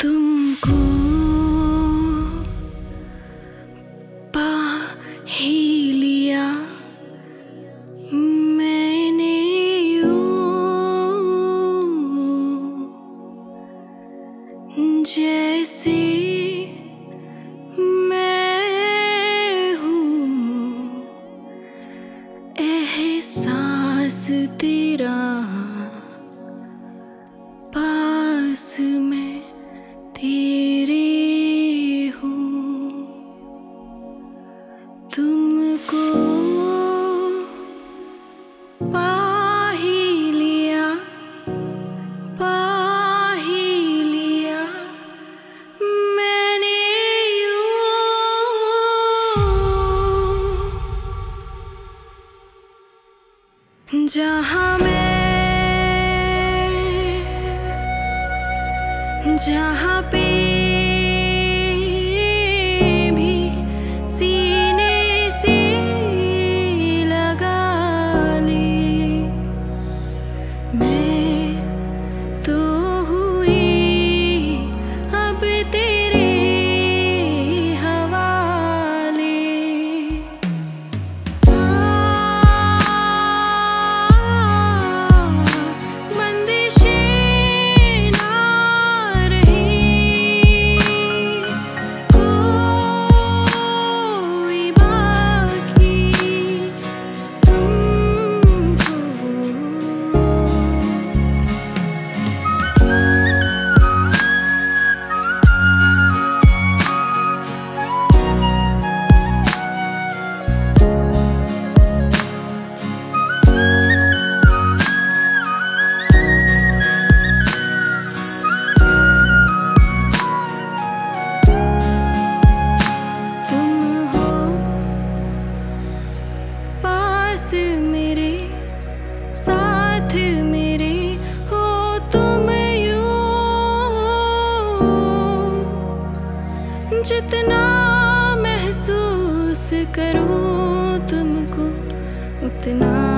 तुमको पा ही लिया। मैंने जैसे मैं हूँ एहसास तेरा जहाँ मैं जहाँ पे जितना महसूस करूँ तुमको उतना